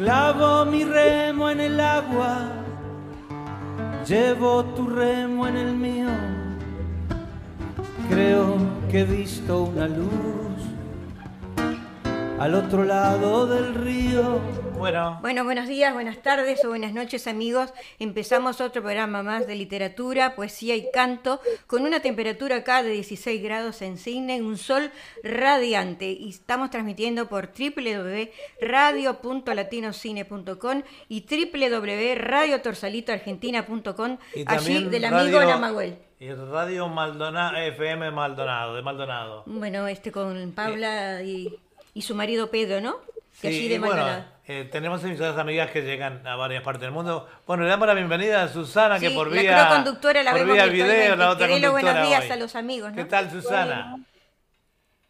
Clavo mi remo en el agua, llevo tu remo en el mío. Creo que he visto una luz al otro lado del río. Bueno. Bueno, buenos días, buenas tardes o buenas noches amigos. Empezamos otro programa más de literatura, poesía y canto con una temperatura acá de 16 grados en Cine, un sol radiante y estamos transmitiendo por www.radio.latinocine.com y www.radiotorsalitoargentina.com allí del amigo radio-. Y Radio Maldonado, FM Maldonado, de Maldonado. Bueno, este con Paula y, y su marido Pedro, ¿no? Que allí y de bueno. Eh, tenemos emisoras amigas que llegan a varias partes del mundo. Bueno, le damos la bienvenida a Susana, que por la vía, co-conductora la por vemos vía video, la otra los conductora buenos días hoy. a los amigos, ¿no? ¿Qué tal, Susana?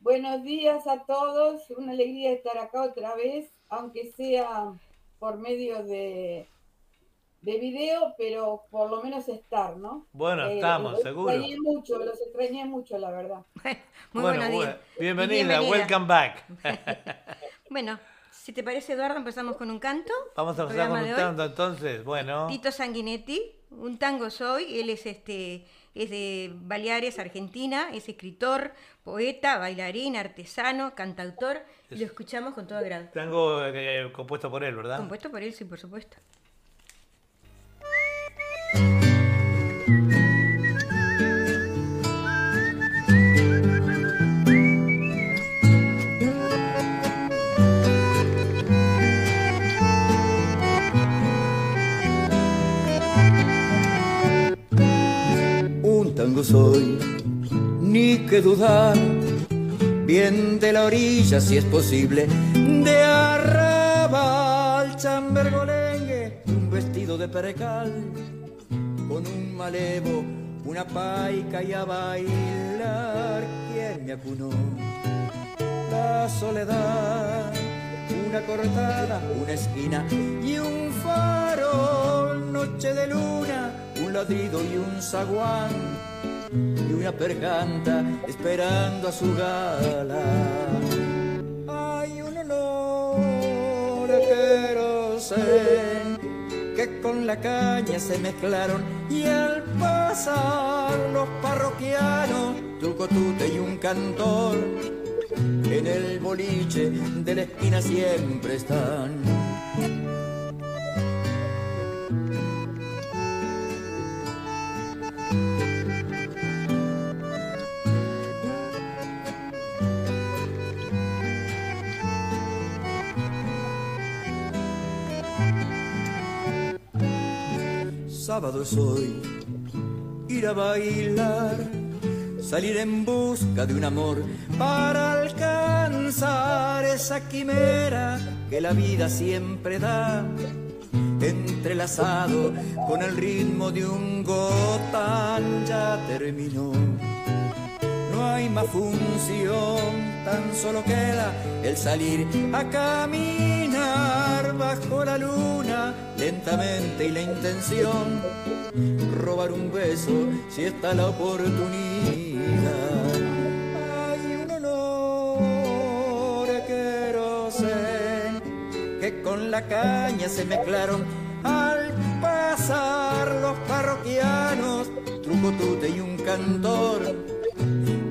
Buenos días a todos, una alegría estar acá otra vez, aunque sea por medio de, de video, pero por lo menos estar, ¿no? Bueno, Eh, estamos, los seguro. Extrañé mucho, los extrañé mucho, la verdad. Muy bueno, buenos días. bueno, bienvenida, bienvenida. welcome back. Bueno, si te parece, Eduardo, empezamos con un canto. Vamos a empezar con un tanto entonces. Bueno, Tito Sanguinetti, un tango soy, él es este es de Baleares, Argentina, es escritor, poeta, bailarín, artesano, cantautor, y lo escuchamos con todo agrado. tango eh, compuesto por él, ¿verdad? Compuesto por él, sí, por supuesto. Soy, ni que dudar, bien de la orilla si es posible, de arrabal, chambergolengue, un vestido de percal, con un malevo, una paica y a bailar, ¿quién me acunó? La soledad, una cortada, una esquina y un farol, noche de luna, un ladrido y un zaguán y una percanta esperando a su gala. Hay un olor a querosén que con la caña se mezclaron y al pasar los parroquianos, truco tute y un cantor en el boliche de la esquina siempre están. Sábado es hoy, ir a bailar, salir en busca de un amor para alcanzar esa quimera que la vida siempre da, entrelazado con el ritmo de un gotán ya terminó. No hay más función, tan solo queda el salir a caminar bajo la luna lentamente y la intención robar un beso si está la oportunidad. Hay un olor a querosén que con la caña se mezclaron al pasar los parroquianos, truco tute y un cantor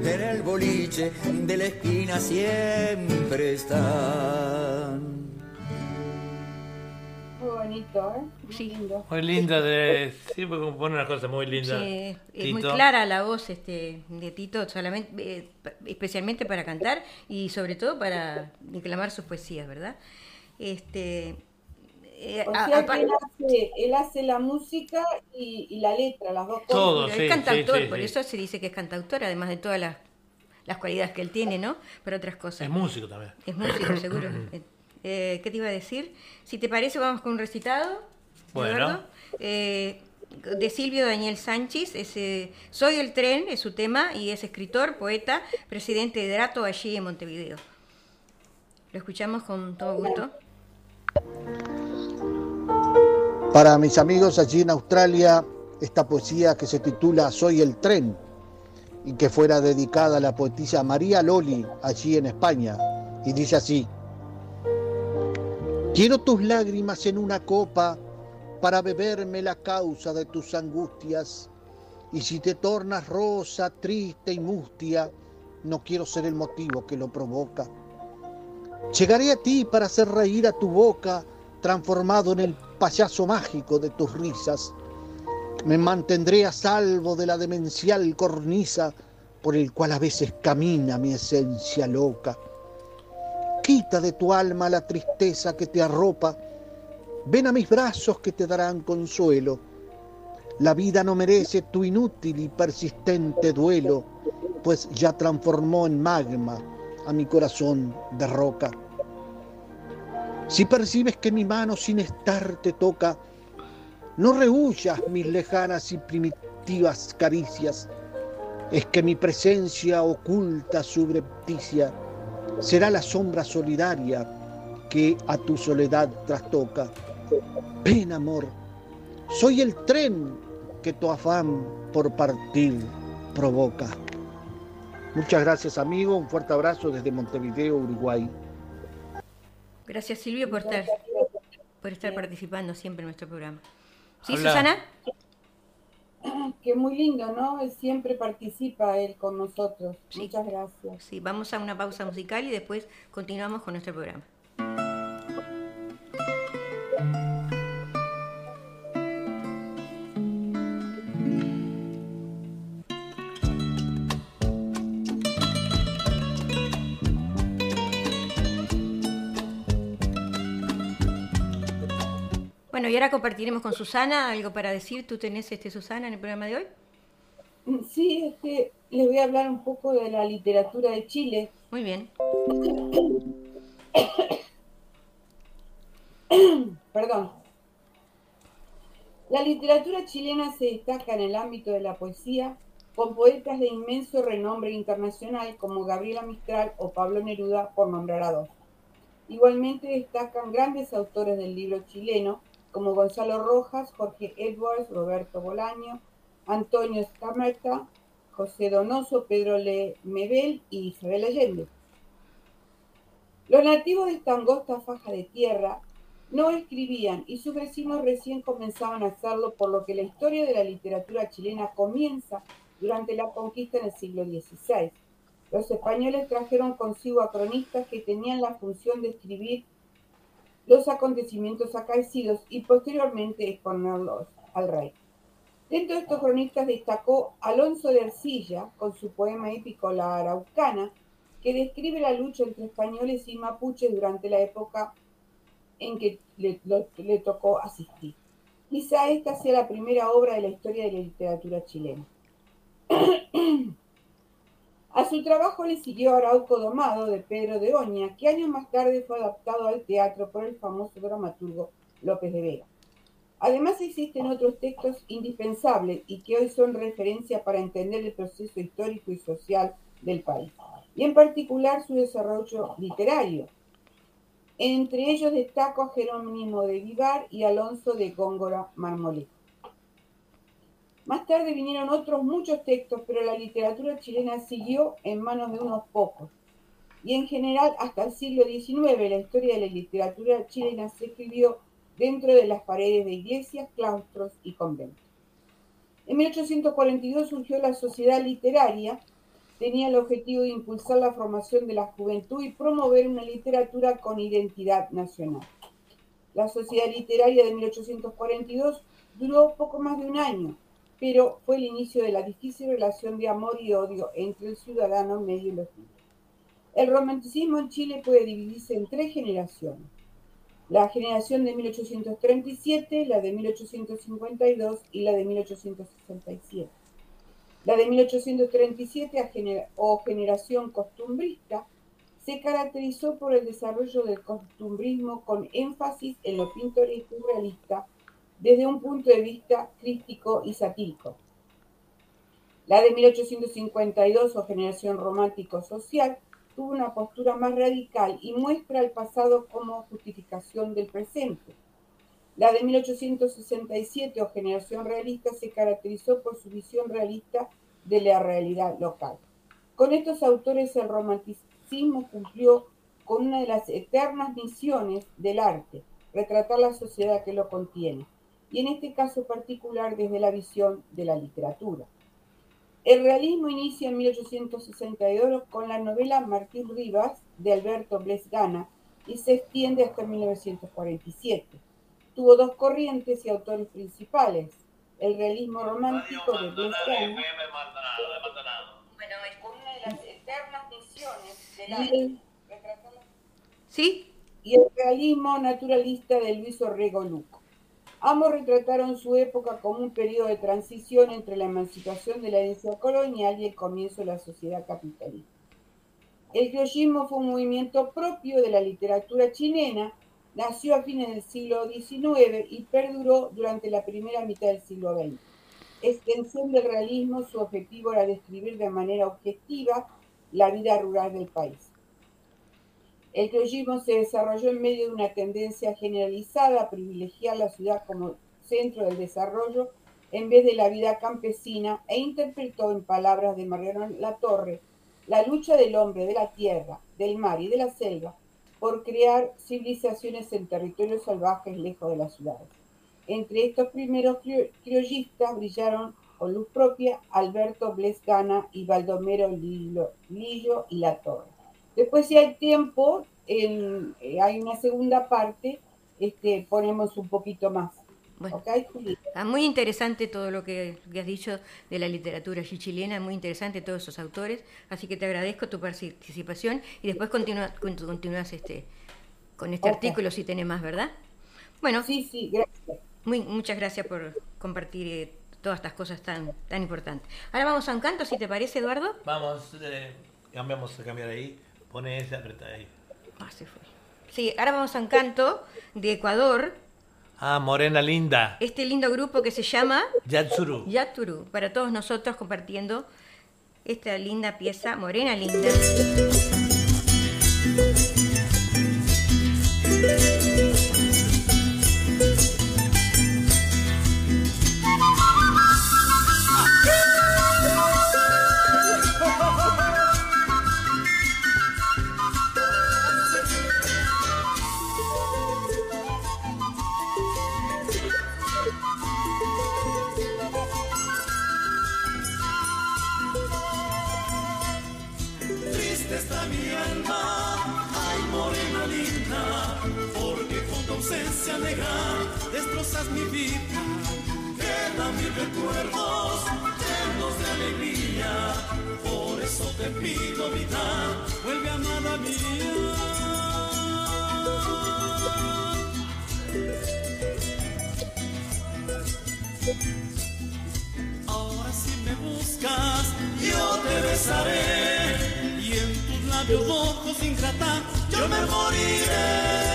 en el boliche de la esquina siempre están. Muy bonito, ¿eh? Muy Sí. lindo. Muy linda, de, sí, porque pone unas cosas muy lindas. Sí, es muy clara la voz este, de Tito, solamente, eh, especialmente para cantar y sobre todo para declamar sus poesías, ¿verdad? Este, eh, O a- sea apa- que él hace, él hace la música y, y la letra, las dos cosas. Todo. sí, es cantautor, sí, sí, por sí. eso se dice que es cantautor, además de todas las, las cualidades que él tiene, ¿no? Pero otras cosas. Es músico también. Es músico, seguro. Eh, ¿Qué te iba a decir? Si te parece, vamos con un recitado. Bueno. Eh, de Silvio Daniel Sánchez, es, eh, Soy el tren, es su tema, y es escritor, poeta, presidente de Drato allí en Montevideo. Lo escuchamos con todo gusto. Para mis amigos allí en Australia, esta poesía que se titula Soy el tren y que fuera dedicada a la poetisa María Loli allí en España. Y dice así, Quiero tus lágrimas en una copa para beberme la causa de tus angustias. Y si te tornas rosa, triste y mustia, no quiero ser el motivo que lo provoca. Llegaré a ti para hacer reír a tu boca, transformado en el payaso mágico de tus risas. Me mantendré a salvo de la demencial cornisa por el cual a veces camina mi esencia loca. Quita de tu alma la tristeza que te arropa. Ven a mis brazos que te darán consuelo. La vida no merece tu inútil y persistente duelo, pues ya transformó en magma a mi corazón de roca. Si percibes que mi mano sin estar te toca, no rehuyas mis lejanas y primitivas caricias. Es que mi presencia oculta, subrepticia, será la sombra solidaria que a tu soledad trastoca. Ven, amor, soy el tren que tu afán por partir provoca. Muchas gracias, amigo. Un fuerte abrazo desde Montevideo, Uruguay. Gracias, Silvio, por estar, por estar participando siempre en nuestro programa. ¿Sí, Susana? Que muy lindo, ¿no? Siempre participa él con nosotros. Muchas gracias. Sí, vamos a una pausa musical y después continuamos con nuestro programa. Y ahora compartiremos con Susana algo para decir. ¿Tú tenés, este, Susana, en el programa de hoy? Sí, es que les voy a hablar un poco de la literatura de Chile. Muy bien. Perdón. La literatura chilena se destaca en el ámbito de la poesía con poetas de inmenso renombre internacional como Gabriela Mistral o Pablo Neruda, por nombrar a dos. Igualmente destacan grandes autores del libro chileno como Gonzalo Rojas, Jorge Edwards, Roberto Bolaño, Antonio Escamerta, José Donoso, Pedro Lemebel y Isabel Allende. Los nativos de esta angosta faja de tierra no escribían y sus vecinos recién comenzaban a hacerlo, por lo que la historia de la literatura chilena comienza durante la conquista en el siglo XVI. Los españoles trajeron consigo a cronistas que tenían la función de escribir los acontecimientos acaecidos y posteriormente exponerlos al rey. Dentro de estos cronistas destacó Alonso de Ercilla con su poema épico La Araucana, que describe la lucha entre españoles y mapuches durante la época en que le, le tocó asistir. Quizá esta sea la primera obra de la historia de la literatura chilena. A su trabajo le siguió Arauco Domado de Pedro de Oña, que años más tarde fue adaptado al teatro por el famoso dramaturgo López de Vega. Además existen otros textos indispensables y que hoy son referencia para entender el proceso histórico y social del país, y en particular su desarrollo literario. Entre ellos destaco a Jerónimo de Vivar y Alonso de Góngora Marmolejo. Más tarde vinieron otros muchos textos, pero la literatura chilena siguió en manos de unos pocos. Y en general, hasta el siglo XIX, la historia de la literatura chilena se escribió dentro de las paredes de iglesias, claustros y conventos. En 1842 surgió la Sociedad Literaria, tenía el objetivo de impulsar la formación de la juventud y promover una literatura con identidad nacional. La Sociedad Literaria de 1842 duró poco más de un año, pero fue el inicio de la difícil relación de amor y odio entre el ciudadano medio y los libros. El romanticismo en Chile puede dividirse en tres generaciones. La generación de 1837, la de 1852 y la de 1867. La de 1837 o generación costumbrista se caracterizó por el desarrollo del costumbrismo con énfasis en lo pintoresco y realista desde un punto de vista crítico y satírico. La de 1852 o generación romántico-social tuvo una postura más radical y muestra el pasado como justificación del presente. La de 1867 o generación realista se caracterizó por su visión realista de la realidad local. Con estos autores el romanticismo cumplió con una de las eternas misiones del arte, retratar la sociedad que lo contiene, y en este caso particular desde la visión de la literatura. El realismo inicia en 1862 con la novela Martín Rivas de Alberto Blesgana y se extiende hasta 1947. Tuvo dos corrientes y autores principales, el realismo romántico de Blesgana bueno, es una de las eternas misiones de la... ¿Sí? y el realismo naturalista de Luis Orrego Luco. Ambos retrataron su época como un periodo de transición entre la emancipación de la herencia colonial y el comienzo de la sociedad capitalista. El criollismo fue un movimiento propio de la literatura chilena, nació a fines del siglo XIX y perduró durante la primera mitad del siglo XX. Extensión del realismo, su objetivo era describir de manera objetiva la vida rural del país. El criollismo se desarrolló en medio de una tendencia generalizada a privilegiar la ciudad como centro del desarrollo en vez de la vida campesina e interpretó en palabras de Mariano Latorre la lucha del hombre de la tierra, del mar y de la selva por crear civilizaciones en territorios salvajes lejos de las ciudades. Entre estos primeros criollistas brillaron con luz propia Alberto Blesgana y Baldomero Lillo, Lillo y Latorre. Después, si hay tiempo, eh, hay una segunda parte, este, ponemos un poquito más. Bueno, está muy interesante todo lo que, has dicho de la literatura chilena, muy interesante todos esos autores, así que te agradezco tu participación y después continúas continúas este, con este artículo si tenés más, ¿verdad? Bueno, sí, sí, gracias. Muy, muchas gracias por compartir eh, todas estas cosas tan, tan importantes. Ahora vamos a un canto, si te parece, Eduardo. Vamos, eh, cambiamos a cambiar ahí. Pone ese, apreta ahí. Ah, se fue. Sí, ahora vamos a un canto de Ecuador. Ah, Morena Linda. Este lindo grupo que se llama Yatsuru. Yatsuru, para todos nosotros compartiendo esta linda pieza, Morena Linda. En tus labios ojos ingrata yo me moriré.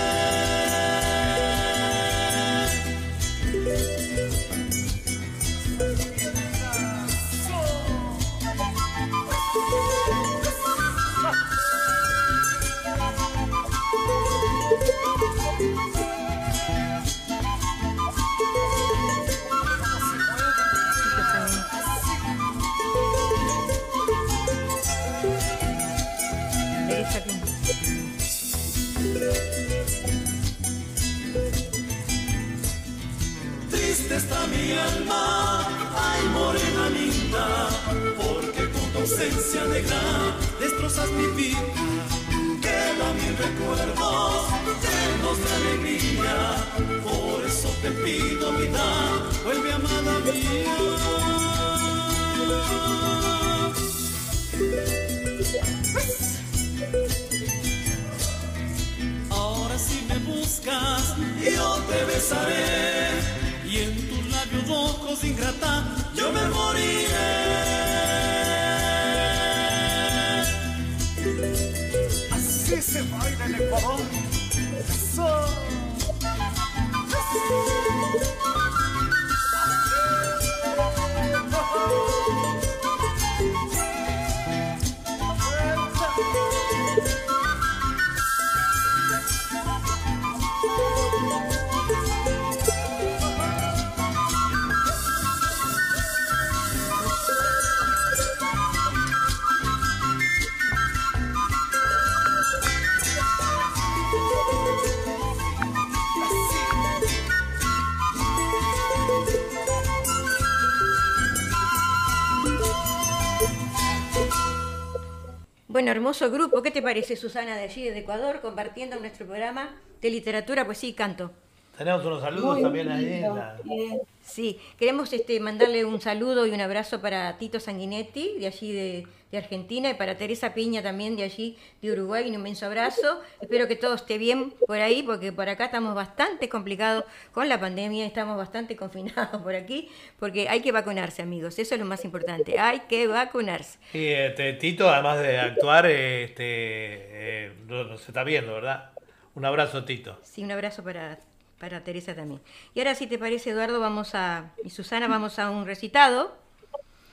Parece, Susana, de allí, de Ecuador, compartiendo nuestro programa de literatura, poesía y canto? Tenemos unos saludos Muy también ahí. la- bien. Sí, queremos este, mandarle un saludo y un abrazo para Tito Sanguinetti, de allí de, de Argentina, y para Teresa Piña también, de allí de Uruguay, un inmenso abrazo. Espero que todo esté bien por ahí, porque por acá estamos bastante complicados con la pandemia, estamos bastante confinados por aquí, porque hay que vacunarse, amigos, eso es lo más importante, hay que vacunarse. Y este, Tito, además de actuar, eh, este, eh, no- no se está viendo, ¿verdad? Un abrazo, Tito. Sí, un abrazo para, para Teresa también. Y ahora, si te parece, Eduardo, vamos a, y Susana, vamos a un recitado.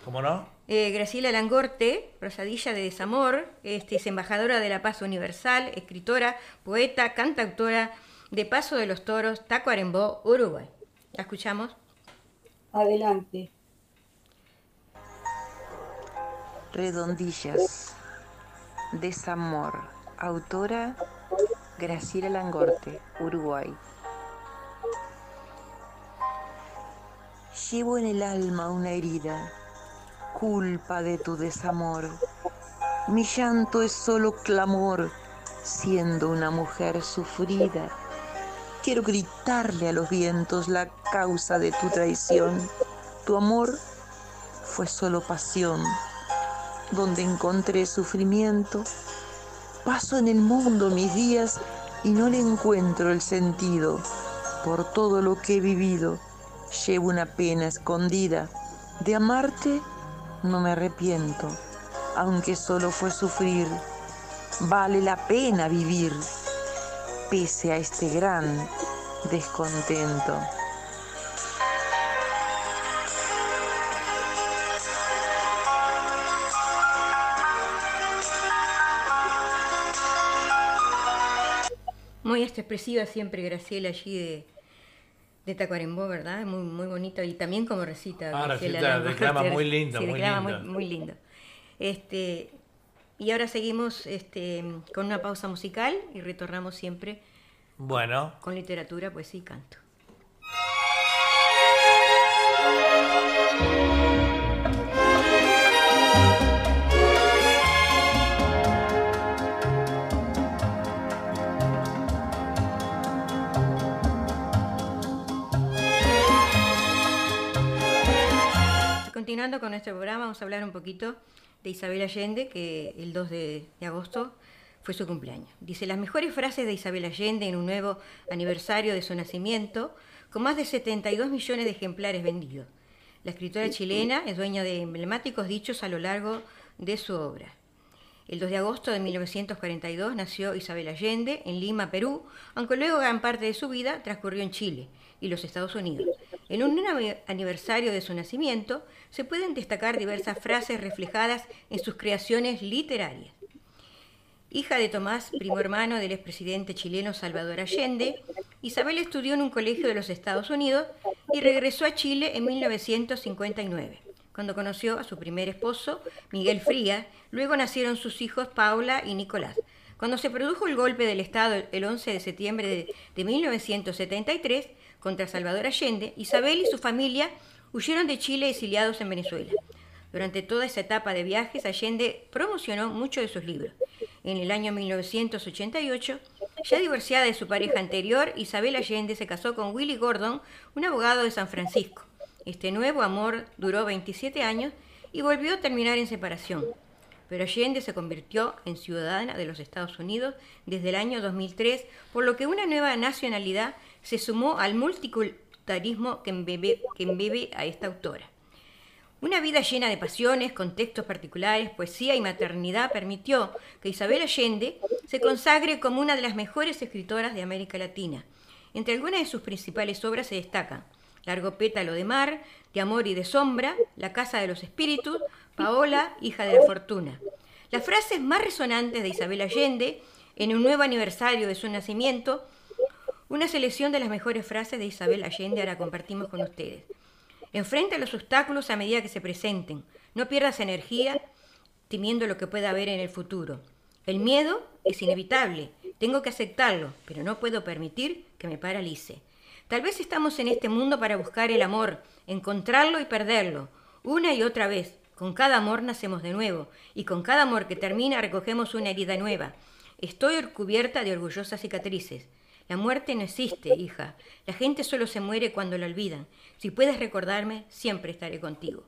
¿Cómo no? Eh, Graciela Langorte, Rosadilla de Desamor, este, es embajadora de la paz universal, escritora, poeta, cantautora de Paso de los Toros, Tacuarembó, Uruguay. ¿La escuchamos? Adelante. Redondillas. Desamor. Autora Graciela Langorte, Uruguay. Llevo en el alma una herida, culpa de tu desamor. Mi llanto es solo clamor, siendo una mujer sufrida. Quiero gritarle a los vientos la causa de tu traición. Tu amor fue solo pasión donde encontré sufrimiento. Paso en el mundo mis días y no le encuentro el sentido. Por todo lo que he vivido, llevo una pena escondida. De amarte no me arrepiento, aunque solo fue sufrir. Vale la pena vivir, pese a este gran descontento. Muy expresiva siempre Graciela allí de, de Tacuarembó, ¿verdad? Muy, muy bonito. Y también como recita. Ah, recita, declama muy lindo, Sí, muy declama lindo. Muy, muy lindo. Este, y ahora seguimos este, con una pausa musical y retornamos siempre Bueno, con literatura, poesía y canto. Continuando con nuestro programa, vamos a hablar un poquito de Isabel Allende, que el 2 de, de agosto fue su cumpleaños. Dice, las mejores frases de Isabel Allende en un nuevo aniversario de su nacimiento, con más de 72 millones de ejemplares vendidos. La escritora chilena es dueña de emblemáticos dichos a lo largo de su obra. El 2 de agosto de 1942 nació Isabel Allende en Lima, Perú, aunque luego gran parte de su vida transcurrió en Chile y los Estados Unidos. En un aniversario de su nacimiento se pueden destacar diversas frases reflejadas en sus creaciones literarias. Hija de Tomás, primo hermano del expresidente chileno Salvador Allende, Isabel estudió en un colegio de los Estados Unidos y regresó a Chile en 1959, cuando conoció a su primer esposo, Miguel Frías. Luego nacieron sus hijos Paula y Nicolás. Cuando se produjo el golpe del Estado el 11 de septiembre de 1973 contra Salvador Allende, Isabel y su familia huyeron de Chile exiliados en Venezuela. Durante toda esa etapa de viajes, Allende promocionó muchos de sus libros. En el año 1988, ya divorciada de su pareja anterior, Isabel Allende se casó con Willy Gordon, un abogado de San Francisco. Este nuevo amor duró 27 años y volvió a terminar en separación. Pero Allende se convirtió en ciudadana de los Estados Unidos desde el año 2003, por lo que una nueva nacionalidad se sumó al multiculturalismo que embebe, a esta autora. Una vida llena de pasiones, contextos particulares, poesía y maternidad permitió que Isabel Allende se consagre como una de las mejores escritoras de América Latina. Entre algunas de sus principales obras se destacan Largo pétalo de mar, De amor y de sombra, La casa de los espíritus, Paola, hija de la fortuna. Las frases más resonantes de Isabel Allende, en un nuevo aniversario de su nacimiento, una selección de las mejores frases de Isabel Allende ahora compartimos con ustedes. Enfrenta los obstáculos a medida que se presenten. No pierdas energía temiendo lo que pueda haber en el futuro. El miedo es inevitable. Tengo que aceptarlo, pero no puedo permitir que me paralice. Tal vez estamos en este mundo para buscar el amor, encontrarlo y perderlo, una y otra vez, Con cada amor nacemos de nuevo, y con cada amor que termina recogemos una herida nueva. Estoy cubierta de orgullosas cicatrices. La muerte no existe, hija. La gente solo se muere cuando la olvidan. Si puedes recordarme, siempre estaré contigo.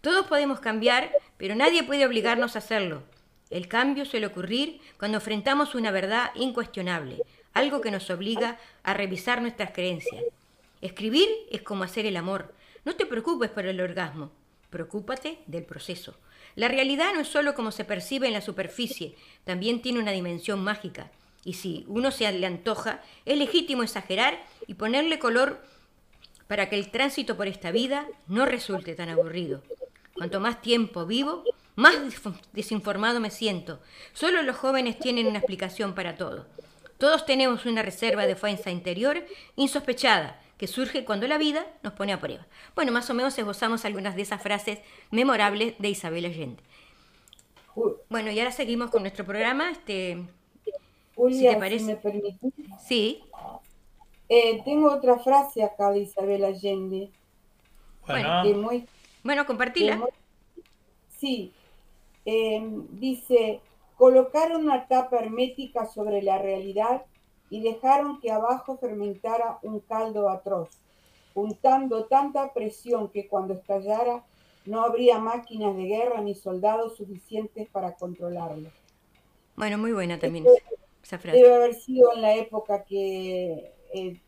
Todos podemos cambiar, pero nadie puede obligarnos a hacerlo. El cambio suele ocurrir cuando enfrentamos una verdad incuestionable, algo que nos obliga a revisar nuestras creencias. Escribir es como hacer el amor. No te preocupes por el orgasmo, preocúpate del proceso. La realidad no es solo como se percibe en la superficie, también tiene una dimensión mágica. Y si uno se le antoja, es legítimo exagerar y ponerle color para que el tránsito por esta vida no resulte tan aburrido. Cuanto más tiempo vivo, más desinformado me siento. Solo los jóvenes tienen una explicación para todo. Todos tenemos una reserva de fuerza interior insospechada que surge cuando la vida nos pone a prueba. Bueno, más o menos esbozamos algunas de esas frases memorables de Isabel Allende. Bueno, y ahora seguimos con nuestro programa. Este, Julia, si, parece... me permitís. Sí. Eh, tengo otra frase acá de Isabel Allende. Bueno, bueno compartila. sí. Eh, dice, colocaron una tapa hermética sobre la realidad y dejaron que abajo fermentara un caldo atroz, juntando tanta presión que cuando estallara no habría máquinas de guerra ni soldados suficientes para controlarlo. Bueno, muy buena también esa frase. Debe haber sido en la época que, eh,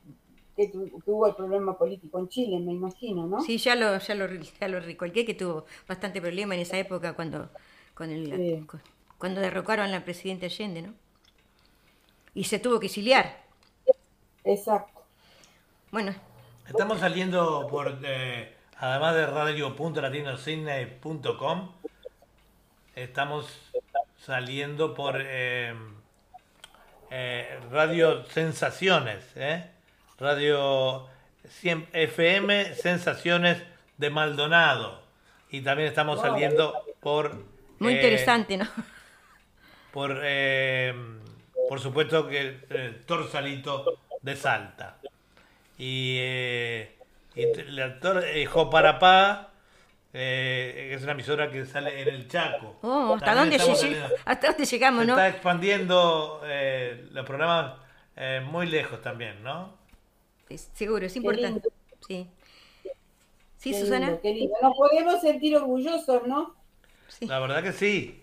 que, hubo el problema político en Chile, me imagino, ¿no? Sí, ya lo, ya lo, ya lo que tuvo bastante problema en esa época cuando, con el, cuando derrocaron a la presidenta Allende, ¿no? Y se tuvo que exiliar. Exacto. Bueno. Estamos saliendo por, eh, además de radio.latinocine.com, estamos saliendo por eh, eh, Radio Sensaciones, Radio FM Sensaciones de Maldonado. Y también estamos saliendo por... Muy interesante, ¿no? Por por supuesto que el eh, Torsalito de Salta. Y, eh, el actor eh, Joparapá, eh, es una emisora que sale en el Chaco. Oh, ¿hasta, dónde, ¿hasta dónde llegamos, no? Está expandiendo los programas muy lejos también, ¿no? seguro, es importante. Sí. ¿Sí, Susana? Nos podemos sentir orgullosos, ¿no? La verdad que sí.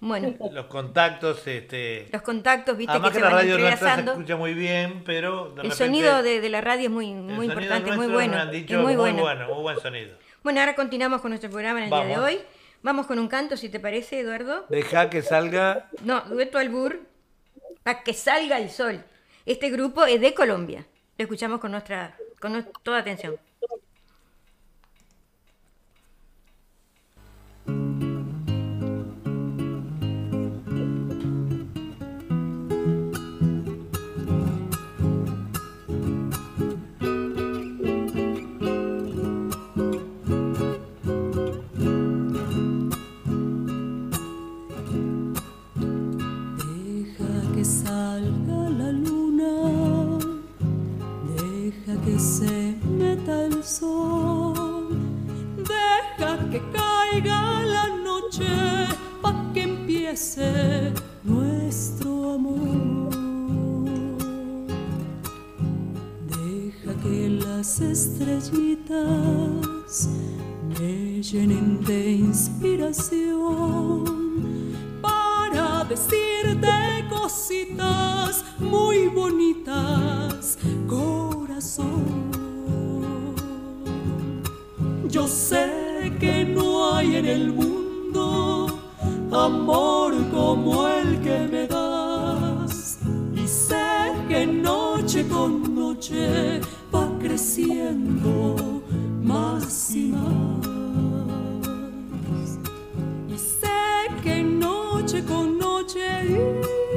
Bueno. Los contactos, este. Los contactos, viste Además que, que se la van radio nuestra se escucha muy bien, pero el sonido de, la radio es muy, muy importante, muy bueno. es muy, bueno. muy buen sonido. Bueno, ahora continuamos con nuestro programa en el día de hoy. Vamos con un canto, si te parece, Eduardo. Deja que salga. No, dueto al bur, para que salga el sol. Este grupo es de Colombia. Lo escuchamos con nuestra, con toda atención. Nuestro amor. Deja que las estrellitas me llenen de inspiración para decirte cositas muy bonitas, corazón. Yo sé que no hay en el mundo amor como el que me das. Y sé que noche con noche va creciendo más y más. Y sé que noche con noche...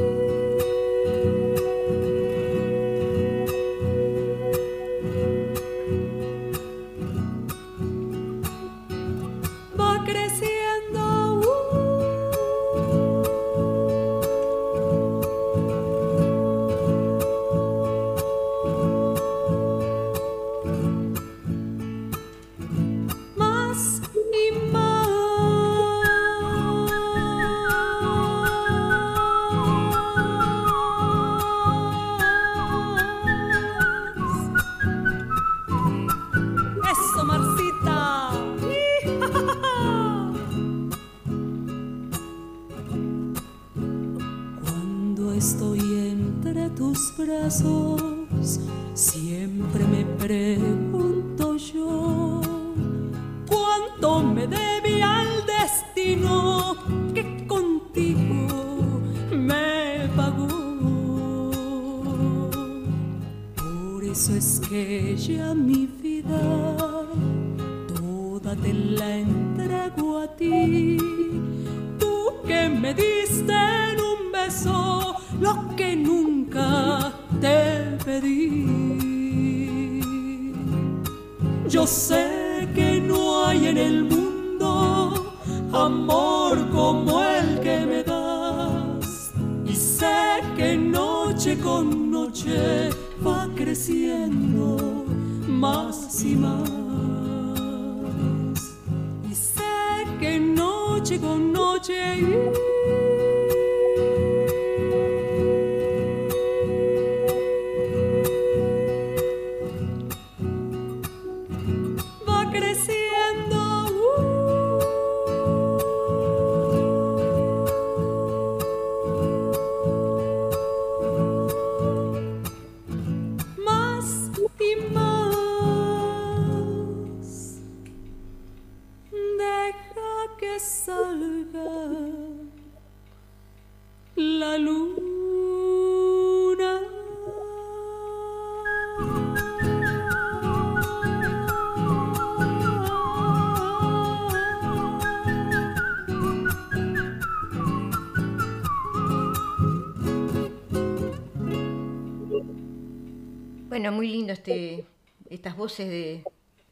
Bueno, muy lindo este, estas voces de,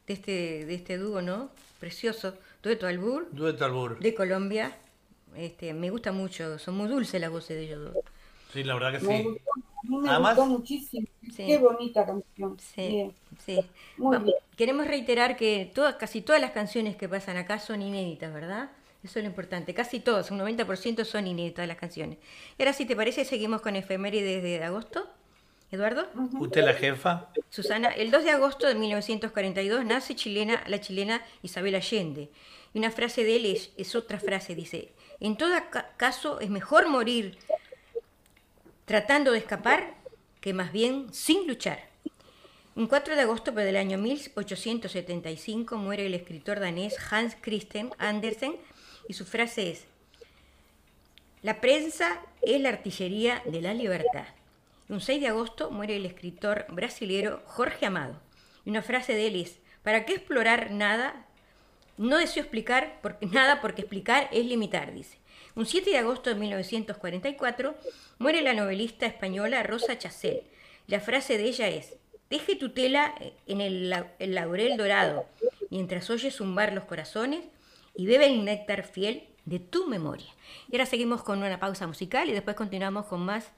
de este, de este dúo, ¿no? Precioso. Dueto Albur, Dueto Albur. de Colombia. Este, me gusta mucho, son muy dulces las voces de ellos dos. Sí, la verdad que Me sí. gustó, a mí me Además- gustó muchísimo. Sí. Qué bonita canción. Sí, Bien. sí. Muy bien. Queremos reiterar que todas, casi todas las canciones que pasan acá son inéditas, ¿verdad? Eso es lo importante. Casi todas, un 90% son inéditas las canciones. Y ahora, si te parece, seguimos con efemérides de agosto. Eduardo. ¿Usted la jefa? Susana, el 2 de agosto de 1942 nace chilena, la chilena Isabel Allende. Y una frase de él es, es otra frase, dice, en todo ca- caso es mejor morir tratando de escapar que más bien sin luchar. Un 4 de agosto del año 1875 muere el escritor danés Hans Christian Andersen y su frase es, la prensa es la artillería de la libertad. Un 6 de agosto muere el escritor brasilero Jorge Amado. Y una frase de él es, ¿para qué explorar nada? No deseo explicar porque, nada porque explicar es limitar, dice. Un 7 de agosto de 1944 muere la novelista española Rosa Chacel. La frase de ella es, deje tu tela en el, la- el laurel dorado, mientras oyes zumbar los corazones y bebe el néctar fiel de tu memoria. Y ahora seguimos con una pausa musical y después continuamos con más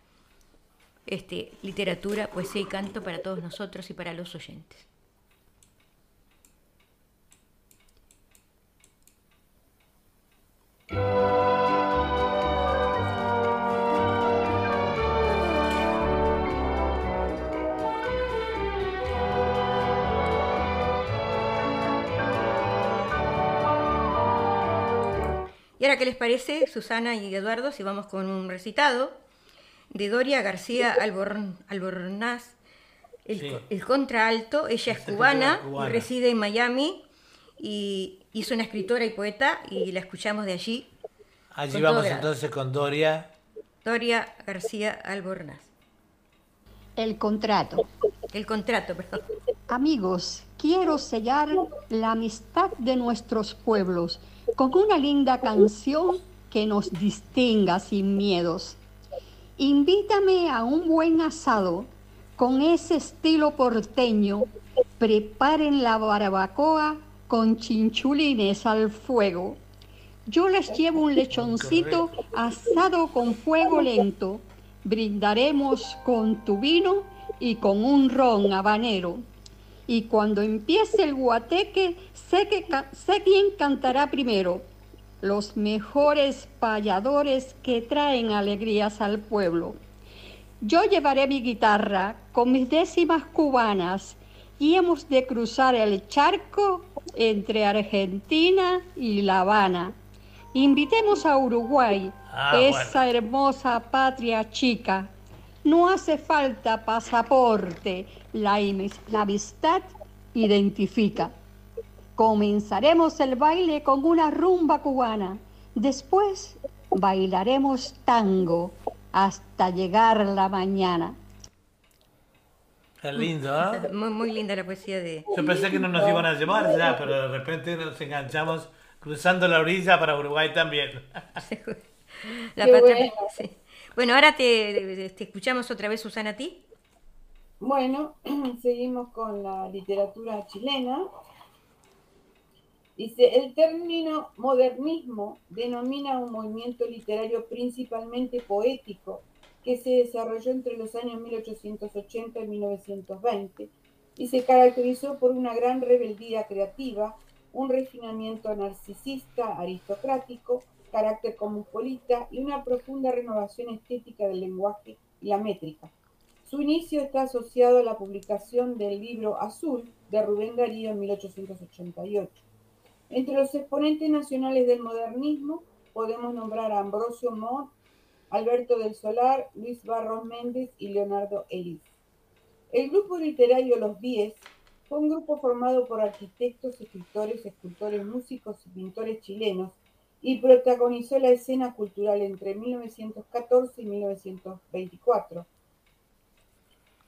este, literatura, poesía y canto para todos nosotros y para los oyentes. Y ahora, ¿qué les parece, Susana y Eduardo, si vamos con un recitado de Doria García Alborn- Albornoz, el, Sí. el contraalto? Ella es cubana, cubana. reside en Miami y es una escritora y poeta y la escuchamos de allí. Allí vamos entonces con Doria. Doria García Albornoz. El contrato. El contrato, perdón. Amigos, quiero sellar la amistad de nuestros pueblos con una linda canción que nos distinga sin miedos. Invítame a un buen asado con ese estilo porteño. Preparen la barbacoa con chinchulines al fuego. Yo les llevo un lechoncito asado con fuego lento. Brindaremos con tu vino y con un ron habanero. Y cuando empiece el guateque, sé, que sé quién cantará primero. Los mejores payadores que traen alegrías al pueblo. Yo llevaré mi guitarra con mis décimas cubanas y hemos de cruzar el charco entre Argentina y La Habana. Invitemos a Uruguay, Ah, esa hermosa patria chica. No hace falta pasaporte, la, la amistad identifica. Comenzaremos el baile con una rumba cubana. Después bailaremos tango hasta llegar la mañana. Es lindo, ¿ah? Muy, muy linda la poesía de... Yo pensé que no nos iban a llevar ya, pero de repente nos enganchamos cruzando la orilla para Uruguay también. La patria- bueno. sí. Bueno, ahora te, te escuchamos otra vez, Susana, a ti. Bueno, seguimos con la literatura chilena. Dice, el término modernismo denomina un movimiento literario principalmente poético que se desarrolló entre los años 1880 y 1920 y se caracterizó por una gran rebeldía creativa, un refinamiento narcisista aristocrático, carácter cosmopolita y una profunda renovación estética del lenguaje y la métrica. Su inicio está asociado a la publicación del libro Azul de Rubén Darío en 1888. Entre los exponentes nacionales del modernismo podemos nombrar a Ambrosio Montt, Alberto del Solar, Luis Barros Méndez y Leonardo Elis. El grupo literario Los Diez fue un grupo formado por arquitectos, escritores, escultores, músicos y pintores chilenos y protagonizó la escena cultural entre 1914 y 1924.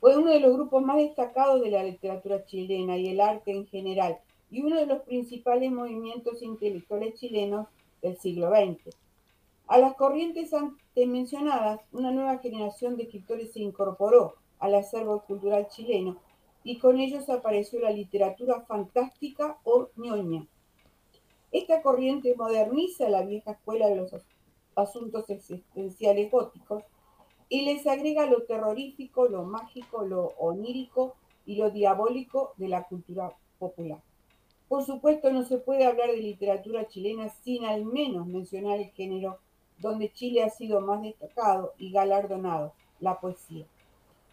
Fue uno de los grupos más destacados de la literatura chilena y el arte en general, y uno de los principales movimientos intelectuales chilenos del siglo XX. A las corrientes antes mencionadas, una nueva generación de escritores se incorporó al acervo cultural chileno y con ellos apareció la literatura fantástica o ñoña. Esta corriente moderniza la vieja escuela de los as- asuntos existenciales góticos y les agrega lo terrorífico, lo mágico, lo onírico y lo diabólico de la cultura popular. Por supuesto, no se puede hablar de literatura chilena sin al menos mencionar el género donde Chile ha sido más destacado y galardonado, la poesía.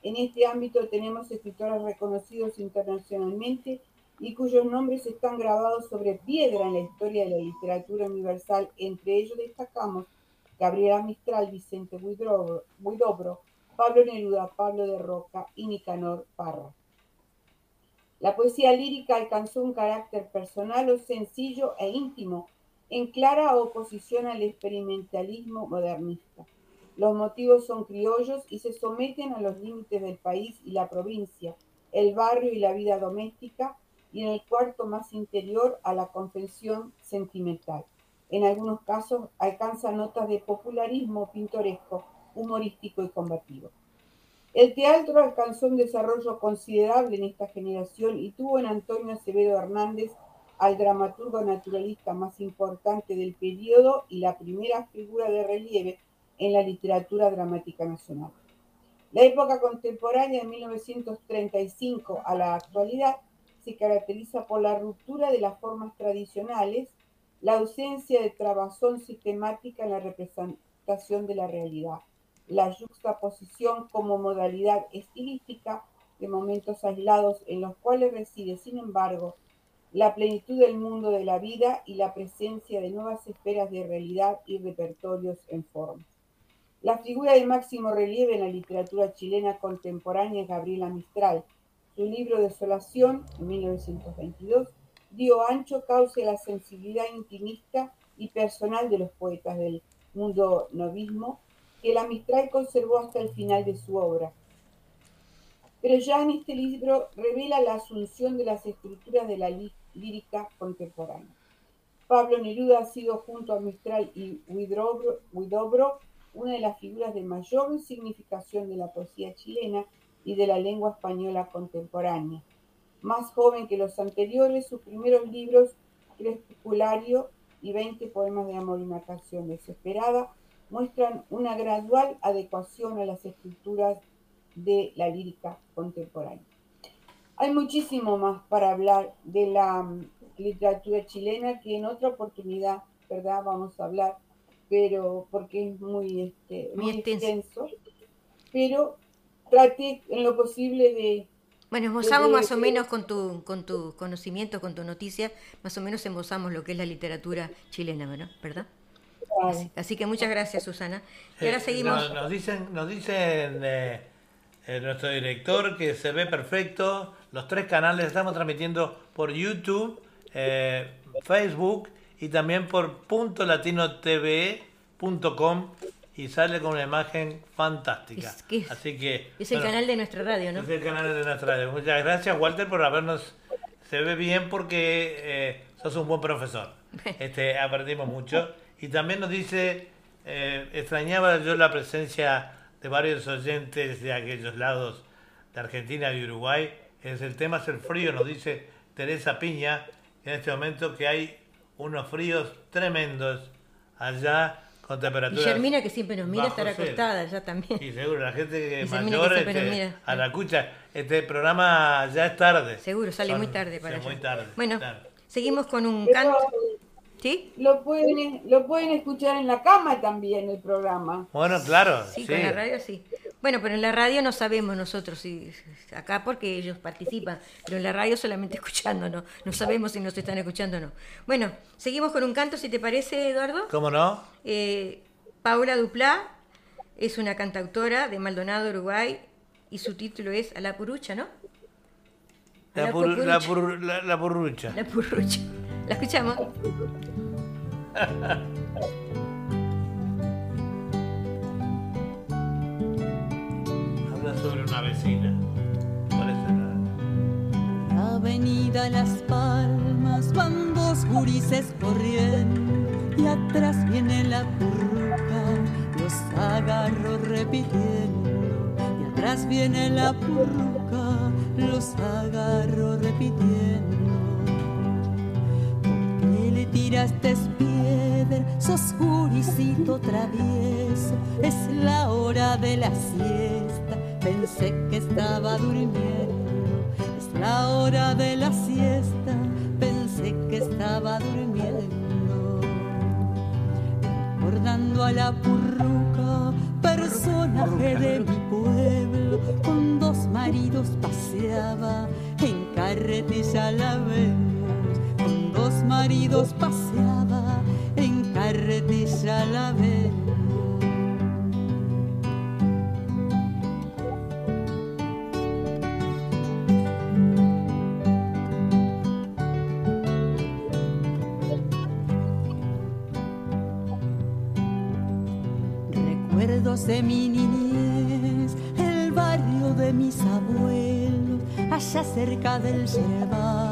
En este ámbito tenemos escritores reconocidos internacionalmente y cuyos nombres están grabados sobre piedra en la historia de la literatura universal. Entre ellos destacamos Gabriela Mistral, Vicente Huidobro, Pablo Neruda, Pablo de Roca y Nicanor Parra. La poesía lírica alcanzó un carácter personal o sencillo e íntimo, en clara oposición al experimentalismo modernista. Los motivos son criollos y se someten a los límites del país y la provincia, el barrio y la vida doméstica, y en el cuarto más interior a la confesión sentimental. En algunos casos alcanza notas de popularismo pintoresco, humorístico y combativo. El teatro alcanzó un desarrollo considerable en esta generación y tuvo en Antonio Acevedo Hernández al dramaturgo naturalista más importante del periodo y la primera figura de relieve en la literatura dramática nacional. La época contemporánea de 1935 a la actualidad se caracteriza por la ruptura de las formas tradicionales, la ausencia de trabazón sistemática en la representación de la realidad, la juxtaposición como modalidad estilística de momentos aislados en los cuales reside, sin embargo, la plenitud del mundo de la vida y la presencia de nuevas esferas de realidad y repertorios en forma. La figura de máximo relieve en la literatura chilena contemporánea es Gabriela Mistral. Su libro Desolación, en 1922, dio ancho cauce a la sensibilidad intimista y personal de los poetas del mundo novismo, que la Mistral conservó hasta el final de su obra. Pero ya en este libro revela la asunción de las estructuras de la lí- lírica contemporánea. Pablo Neruda ha sido junto a Mistral y Huidobro, Huidobro una de las figuras de mayor significación de la poesía chilena y de la lengua española contemporánea. Más joven que los anteriores, sus primeros libros, Crepusculario y 20 poemas de amor y una canción desesperada, muestran una gradual adecuación a las estructuras de la lírica contemporánea. Hay muchísimo más para hablar de la mm, literatura chilena que en otra oportunidad, ¿verdad? Vamos a hablar, pero porque es muy, este, Muy muy extenso. extenso, pero trate en lo posible de Bueno, esbozamos de- más o de- menos con tu, con tu conocimiento, con tu noticia, más o menos embozamos lo que es la literatura chilena, ¿verdad? Así que muchas gracias, Susana. Y ahora seguimos. Nos, nos dicen, nos dicen eh, eh, nuestro director que se ve perfecto. Los tres canales estamos transmitiendo por YouTube, eh, Facebook y también por puntolatinotv.com y sale con una imagen fantástica. Es que es- Así que Es el bueno, canal de nuestra radio, ¿no? es el canal de nuestra radio. Muchas gracias, Walter, por habernos. Se ve bien porque eh, sos un buen profesor. Este, aprendimos mucho. Y también nos dice: eh, extrañaba yo la presencia de varios oyentes de aquellos lados de Argentina y Uruguay. Es el tema es el frío, nos dice Teresa Piña en este momento que hay unos fríos tremendos allá con temperaturas. Guillermina, que siempre nos mira, cero. acostada ya también. Y seguro, la gente que que mayor nos este, a la escucha, este programa ya es tarde. Seguro, sale Son- muy tarde para sí, allá. muy tarde. Bueno, claro. seguimos con un canto. ¿Sí? lo pueden, lo pueden escuchar en la cama también el programa. Bueno, claro. Sí, sí. con la radio sí. Bueno, pero en la radio no sabemos nosotros si acá porque ellos participan, pero en la radio solamente escuchando, no, no sabemos si nos están escuchando o no. Bueno, seguimos con un canto, si te parece, Eduardo. ¿Cómo no? Eh, Paula Duplá es una cantautora de Maldonado, Uruguay, y su título es A la Purucha, ¿no? A La, la pur- la, pur- la- la burrucha. La Purrucha. ¿La escuchamos? Habla sobre una vecina. ¿Cuál es el- La avenida Las Palmas van dos gurises corriendo y atrás viene la purruca, los agarro repitiendo y atrás viene la purruca, los agarro repitiendo. ¿Por qué le tiraste piedra? Sos guricito travieso, es la hora de la siesta, pensé que estaba durmiendo. Es la hora de la siesta, pensé que estaba durmiendo. Recordando a la purruca, personaje de mi pueblo, con dos maridos paseaba, en carretilla la vemos. Maridos paseaba, en carretilla la vemos. Recuerdos de mi niñez, el barrio de mis abuelos, allá cerca del Cerval.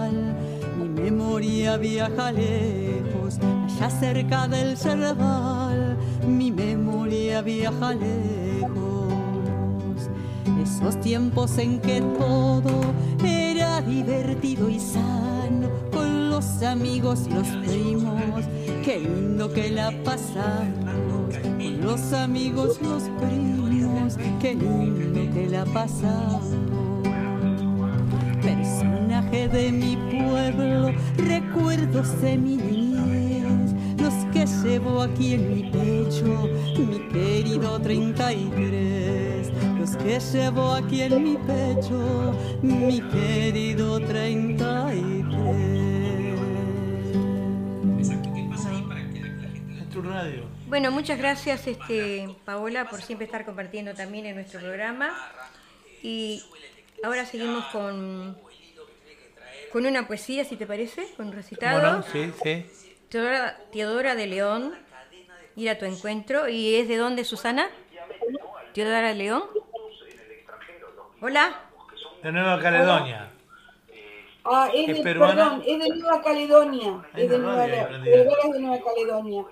Memoria viaja lejos, allá cerca del Cerval. Mi memoria viaja lejos. Esos tiempos en que todo era divertido y sano, con los amigos y los primos, qué lindo que la pasamos. Con los amigos, los primos, qué lindo que la pasamos. De mi pueblo, recuerdos de mi niñez, los que llevo aquí en mi pecho, mi querido 33. Los que llevo aquí en mi pecho, mi querido 33. Es tu radio. Bueno, muchas gracias, este, Paola, por siempre estar compartiendo también en nuestro programa. Y ahora seguimos con, con una poesía, si te parece, con un recitado. Bueno, sí, sí. Teodora, Teodora de León, ir a tu encuentro. ¿Y es de dónde, Susana? Teodora de León. Hola. De Nueva Caledonia. Ah, es, ¿Es de, perdón, es de Nueva Caledonia. Ay, Es de no, Nueva, de Nueva Caledonia.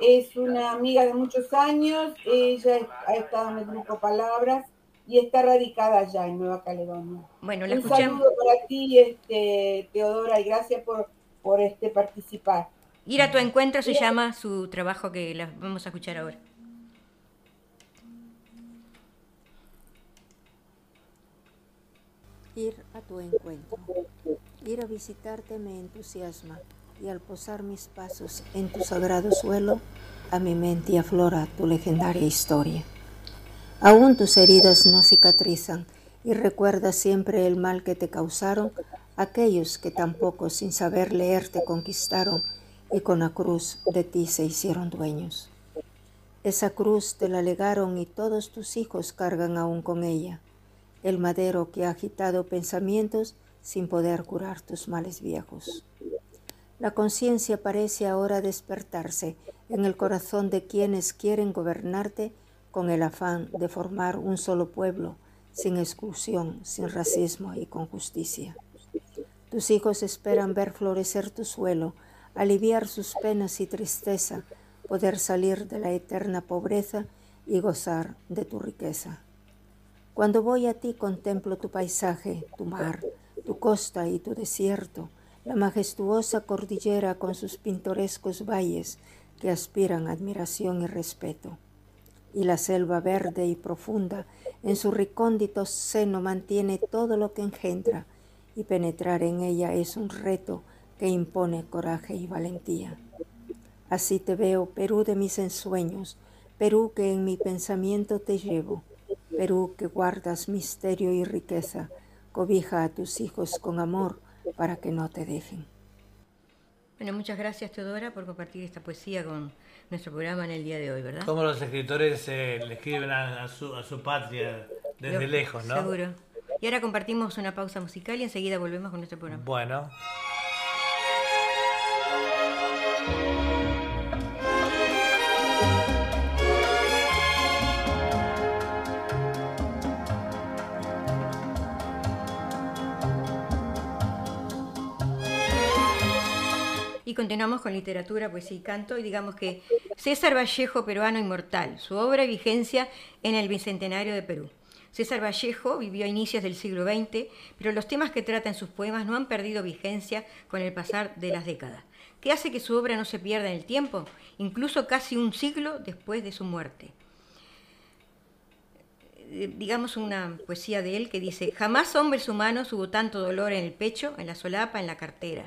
Es una amiga de muchos años. Ella ha estado en el grupo Palabras y está radicada allá en Nueva Caledonia. Bueno, la Un escuchamos. saludo para ti, este, Teodora, y gracias por, por este participar. Ir a tu encuentro se llama su trabajo que la vamos a escuchar ahora. Ir a tu encuentro. Ir a visitarte me entusiasma y al posar mis pasos en tu sagrado suelo, a mi mente aflora tu legendaria historia. Aún tus heridas no cicatrizan y recuerdas siempre el mal que te causaron aquellos que tampoco sin saber leer te conquistaron y con la cruz de ti se hicieron dueños. Esa cruz te la legaron y todos tus hijos cargan aún con ella, el madero que ha agitado pensamientos sin poder curar tus males viejos. La conciencia parece ahora despertarse en el corazón de quienes quieren gobernarte con el afán de formar un solo pueblo, sin exclusión, sin racismo y con justicia. Tus hijos esperan ver florecer tu suelo, aliviar sus penas y tristeza, poder salir de la eterna pobreza y gozar de tu riqueza. Cuando voy a ti contemplo tu paisaje, tu mar, tu costa y tu desierto, la majestuosa cordillera con sus pintorescos valles que aspiran admiración y respeto. Y la selva verde y profunda en su recóndito seno mantiene todo lo que engendra, y penetrar en ella es un reto que impone coraje y valentía. Así te veo, Perú de mis ensueños, Perú que en mi pensamiento te llevo, Perú que guardas misterio y riqueza, cobija a tus hijos con amor para que no te dejen. Bueno, muchas gracias Teodora por compartir esta poesía con nuestro programa en el día de hoy, ¿verdad? Como los escritores eh, le escriben a, su, a su patria desde lejos, ¿no? Seguro. Y ahora compartimos una pausa musical y enseguida volvemos con nuestro programa. Bueno. Continuamos con literatura, poesía y canto. Y digamos que César Vallejo, peruano inmortal, su obra y vigencia en el Bicentenario de Perú. César Vallejo vivió a inicios del siglo XX, pero los temas que trata en sus poemas no han perdido vigencia con el pasar de las décadas. ¿Qué hace que su obra no se pierda en el tiempo, incluso casi un siglo después de su muerte? Eh, digamos una poesía de él que dice, jamás hombres humanos hubo tanto dolor en el pecho, en la solapa, en la cartera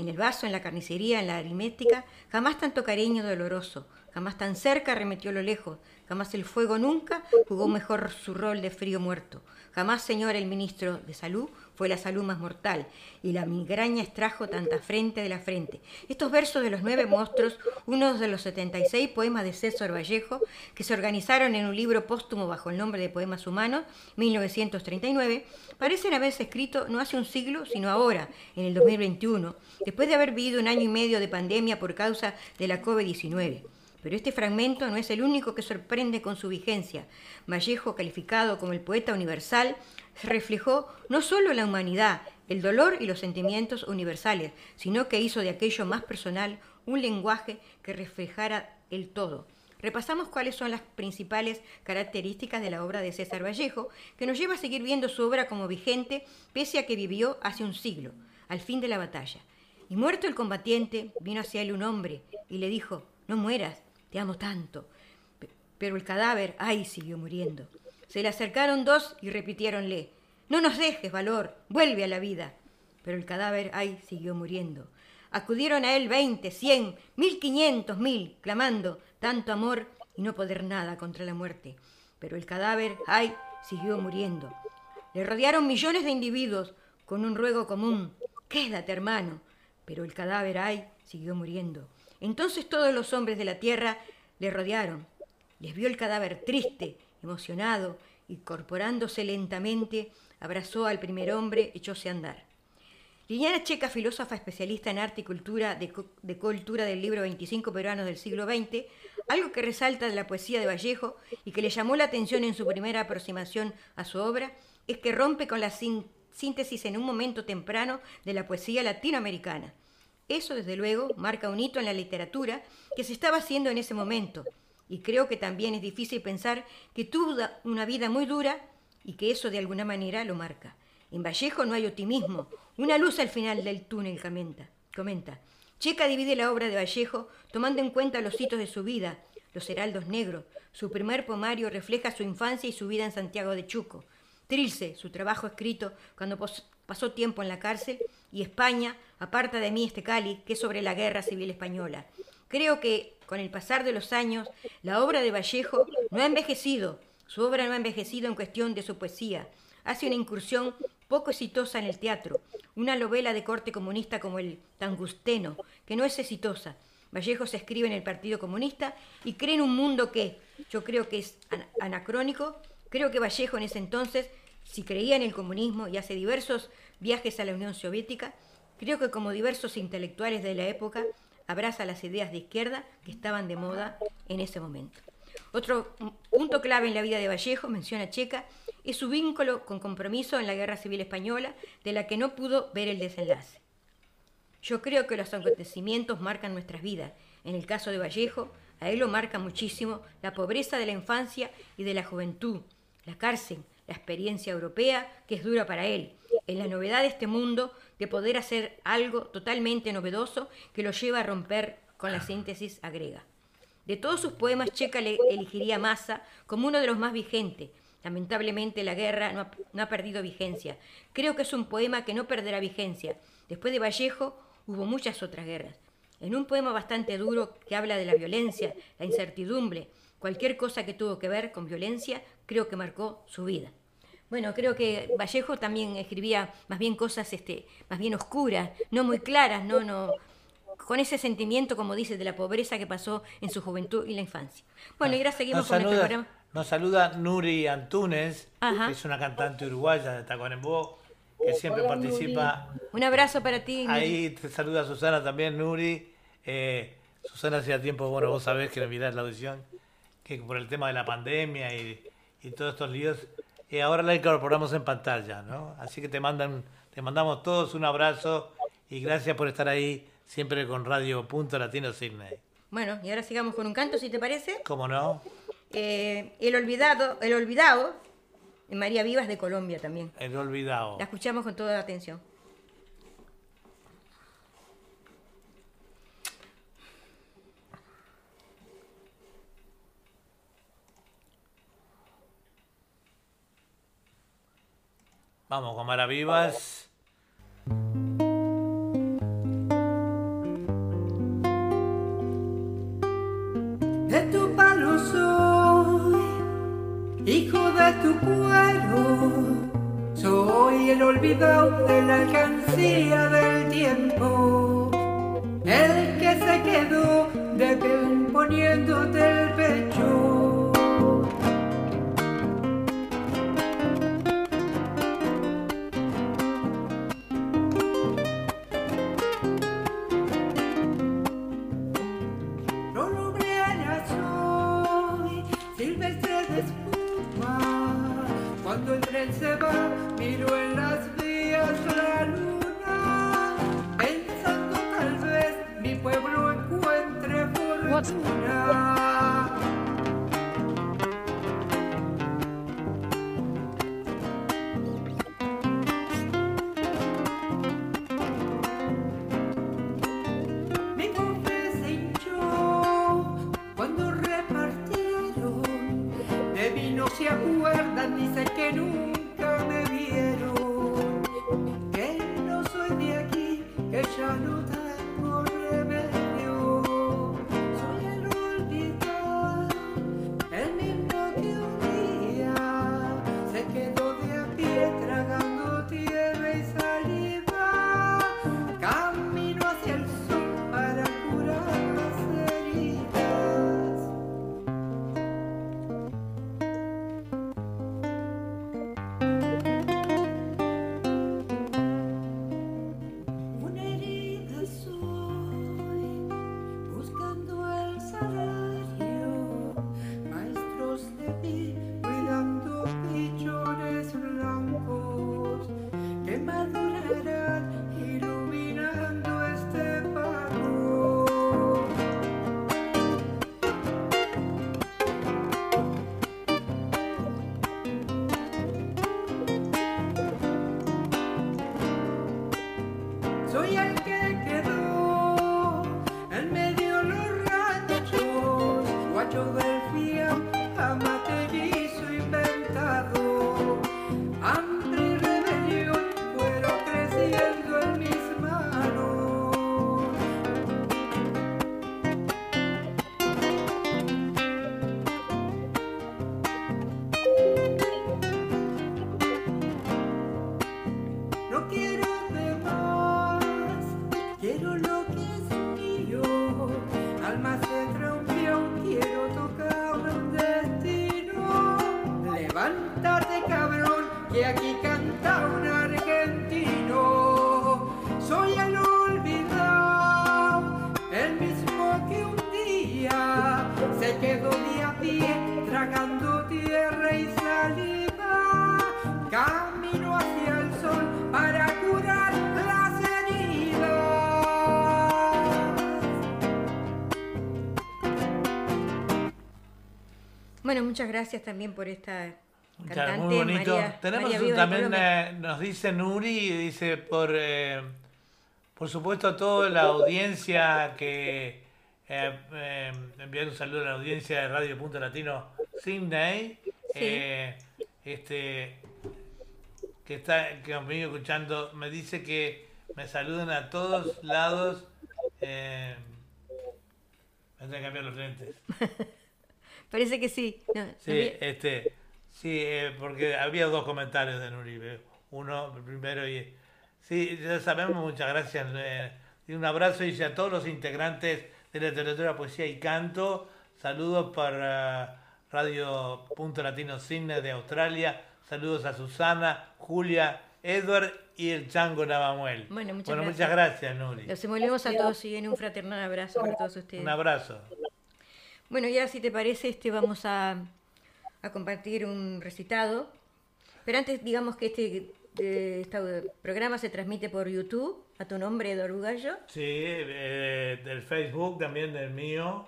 en el vaso, en la carnicería, en la aritmética, jamás tanto cariño doloroso, jamás tan cerca remetió lo lejos, jamás el fuego nunca jugó mejor su rol de frío muerto, jamás, señor el ministro de Salud, fue la salud más mortal, y la migraña extrajo tanta frente de la frente. Estos versos de los nueve monstruos, uno de los 76 poemas de César Vallejo, que se organizaron en un libro póstumo bajo el nombre de Poemas Humanos, 1939, parecen haberse escrito no hace un siglo, sino ahora, en el 2021, después de haber vivido un año y medio de pandemia por causa de la COVID-19. Pero este fragmento no es el único que sorprende con su vigencia. Vallejo, calificado como el poeta universal, reflejó no solo la humanidad, el dolor y los sentimientos universales, sino que hizo de aquello más personal un lenguaje que reflejara el todo. Repasamos cuáles son las principales características de la obra de César Vallejo, que nos lleva a seguir viendo su obra como vigente, pese a que vivió hace un siglo, al fin de la batalla. Y muerto el combatiente, vino hacia él un hombre y le dijo, no mueras, te amo tanto. Pero el cadáver, ay, siguió muriendo. Se le acercaron dos y repitiéronle, no nos dejes, valor, vuelve a la vida. Pero el cadáver, ay, siguió muriendo. Acudieron a él veinte, cien, mil quinientos, mil, clamando tanto amor y no poder nada contra la muerte. Pero el cadáver, ay, siguió muriendo. Le rodearon millones de individuos con un ruego común, quédate hermano. Pero el cadáver, ay, siguió muriendo. Entonces todos los hombres de la tierra le rodearon. Les vio el cadáver triste Emocionado, incorporándose lentamente, abrazó al primer hombre, echóse a andar. Liliana Checa, filósofa especialista en arte y cultura de, cultura del libro 25 peruanos del siglo XX, algo que resalta de la poesía de Vallejo y que le llamó la atención en su primera aproximación a su obra, es que rompe con la síntesis en un momento temprano de la poesía latinoamericana. Eso, desde luego, marca un hito en la literatura que se estaba haciendo en ese momento, y creo que también es difícil pensar que tuvo una vida muy dura y que eso de alguna manera lo marca. En Vallejo no hay optimismo, una luz al final del túnel, comenta. comenta. Checa divide la obra de Vallejo tomando en cuenta los hitos de su vida, los heraldos negros. Su primer poemario refleja su infancia y su vida en Santiago de Chuco. Trilce, su trabajo escrito cuando pasó tiempo en la cárcel, y España, aparta de mí este Cali, que es sobre la guerra civil española. Creo que con el pasar de los años, la obra de Vallejo no ha envejecido, su obra no ha envejecido en cuestión de su poesía. Hace una incursión poco exitosa en el teatro, una novela de corte comunista como el Tangusteno, que no es exitosa, Vallejo se escribe en el Partido Comunista y cree en un mundo que yo creo que es an- anacrónico. Creo que Vallejo en ese entonces, si creía en el comunismo y hace diversos viajes a la Unión Soviética, creo que como diversos intelectuales de la época, abraza las ideas de izquierda que estaban de moda en ese momento. Otro punto clave en la vida de Vallejo, menciona Checa, es su vínculo con compromiso en la Guerra Civil Española, de la que no pudo ver el desenlace. Yo creo que los acontecimientos marcan nuestras vidas. En el caso de Vallejo, a él lo marca muchísimo la pobreza de la infancia y de la juventud, la cárcel, la experiencia europea que es dura para él, en la novedad de este mundo de poder hacer algo totalmente novedoso que lo lleva a romper con la síntesis agrega. De todos sus poemas, Checa le elegiría Massa como uno de los más vigentes. Lamentablemente la guerra no ha, no ha perdido vigencia. Creo que es un poema que no perderá vigencia. Después de Vallejo hubo muchas otras guerras. En un poema bastante duro que habla de la violencia, la incertidumbre, cualquier cosa que tuvo que ver con violencia, creo que marcó su vida. Bueno, creo que Vallejo también escribía más bien cosas este, más bien oscuras, no muy claras, no, no, con ese sentimiento, como dice, de la pobreza que pasó en su juventud y la infancia. Bueno, y ahora seguimos Nos con nuestro saluda, programa. nos saluda Nuri Antunes, Ajá. que es una cantante uruguaya de Tacuarembó, que siempre Hola, participa. Un abrazo para ti. Nuri. Ahí te saluda Susana también, Nuri. Eh, Susana hacía tiempo, bueno, vos sabés que le mirás la audición, que por el tema de la pandemia y, y todos estos líos, eh, ahora la incorporamos en pantalla, ¿no? Así que te mandan, te mandamos todos un abrazo y gracias por estar ahí siempre con Radio Punto Latino Sydney. Bueno, y ahora sigamos con un canto, si te parece. ¿Cómo no? Eh, el olvidado, el olvidado, María Vivas de Colombia también. El olvidado. La escuchamos con toda atención. Vamos con Mara Vivas. de tu palo soy, hijo de tu cuero, soy el olvidado de la alcancía del tiempo, el que se quedó de poniéndote el tren se va, miro en las vías la luna, pensando tal vez mi pueblo encuentre fortuna. Gracias también por esta cantante muy bonito. María, Tenemos María también, eh, nos dice Nuri, dice por, eh, por supuesto a toda la audiencia que eh, eh, enviar un saludo a la audiencia de Radio Punto Latino Sydney, eh, este, que está conmigo escuchando, me dice que me saluden a todos lados. Eh, me que cambiar los lentes. Parece que sí. No, Sí, este, sí, eh, porque había dos comentarios de Nuribe. Uno primero y sí, ya sabemos, muchas gracias. eh, un abrazo y a todos los integrantes de la literatura, poesía y canto. Saludos para Radio Punto Latino Cine de Australia. Saludos a Susana, Julia, Edward y el Chango Navamuel. Bueno, muchas bueno, gracias. muchas gracias, Nuri. Los emolemos a todos y en un fraternal abrazo para todos ustedes. Un abrazo. Bueno, y ahora si te parece, este vamos a, a compartir un recitado. Pero antes, digamos que este, eh, este programa se transmite por YouTube, a tu nombre, Eduardo Gallo. Sí, eh, del Facebook también, del mío.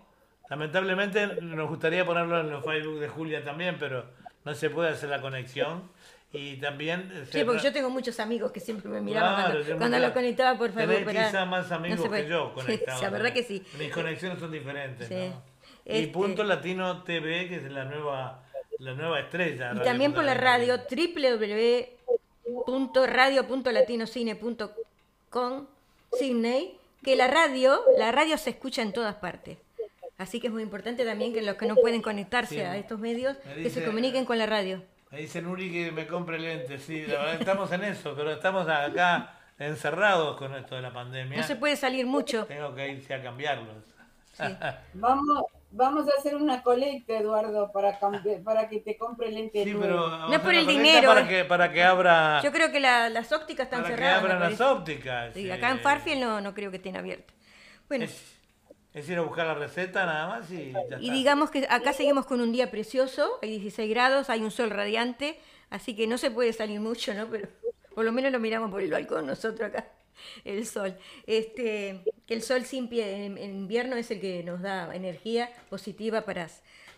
Lamentablemente nos gustaría ponerlo en los Facebook de Julia también, pero no se puede hacer la conexión. Y también... Sí, porque yo tengo muchos amigos que siempre me miraban Claro, cuando, cuando lo conectaba por Tenés Facebook. pero quizá más no amigos se puede. que yo Sí, conectados. la verdad que sí. Mis conexiones son diferentes, Sí. ¿no? Y Este- Punto Latino TV, que es la nueva, la nueva estrella. Y Radio también Punto por la Latino. radio www.radio.latino.cine.com Sydney, que la radio, la radio se escucha en todas partes. Así que es muy importante también que los que no pueden conectarse Sí. a estos medios, Me que se comuniquen con la radio. Me dice Nuri que me compre lentes, sí, la verdad estamos en eso, pero estamos acá encerrados con esto de la pandemia. No se puede salir mucho. Tengo que irse a cambiarlos. Vamos, vamos a hacer una colecta, Eduardo, para, que te compre lentes Sí, pero No es por el dinero. Para eh. que, para que abra. Yo creo que la- las ópticas están Para que cerradas. abran las ópticas, Sí, sí. acá en Farfield no, no creo que estén abiertas. Bueno, Es ir a buscar la receta nada más y ya y está. digamos que acá seguimos con un día precioso, hay 16 grados, hay un sol radiante, así que no se puede salir mucho, ¿no? Pero por lo menos lo miramos por el balcón nosotros acá, el sol. Este, que el sol sin pie en, en invierno es el que nos da energía positiva para,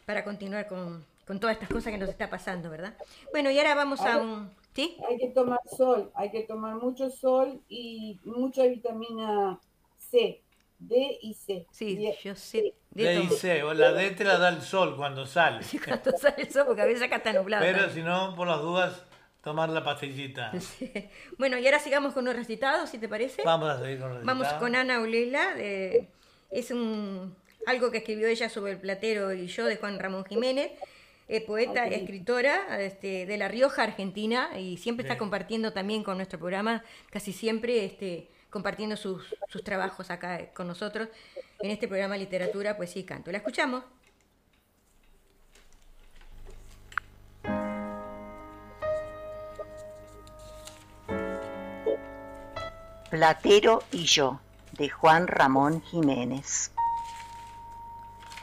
para continuar con, con todas estas cosas que nos está pasando, ¿verdad? Bueno, y ahora vamos a un... ¿Sí? Hay que tomar sol, hay que tomar mucho sol y mucha vitamina C, D y C. Sí, yo sé. de D y. C, o la D te la da el sol cuando sale. Cuando sale el sol, porque a veces acá está nublado. Pero si no, por las dudas, tomar la pastillita. Bueno, y ahora sigamos con los recitados, si te parece. Vamos a seguir con los Vamos recitados. con Ana Olela, de- es un, algo que escribió ella sobre el platero y yo de Juan Ramón Jiménez, eh, poeta, Ok. escritora este, de La Rioja, Argentina, y siempre está compartiendo también con nuestro programa, casi siempre este, compartiendo sus, sus trabajos acá con nosotros en este programa Literatura, Poesía y Canto. ¿La escuchamos? Platero y yo, de Juan Ramón Jiménez.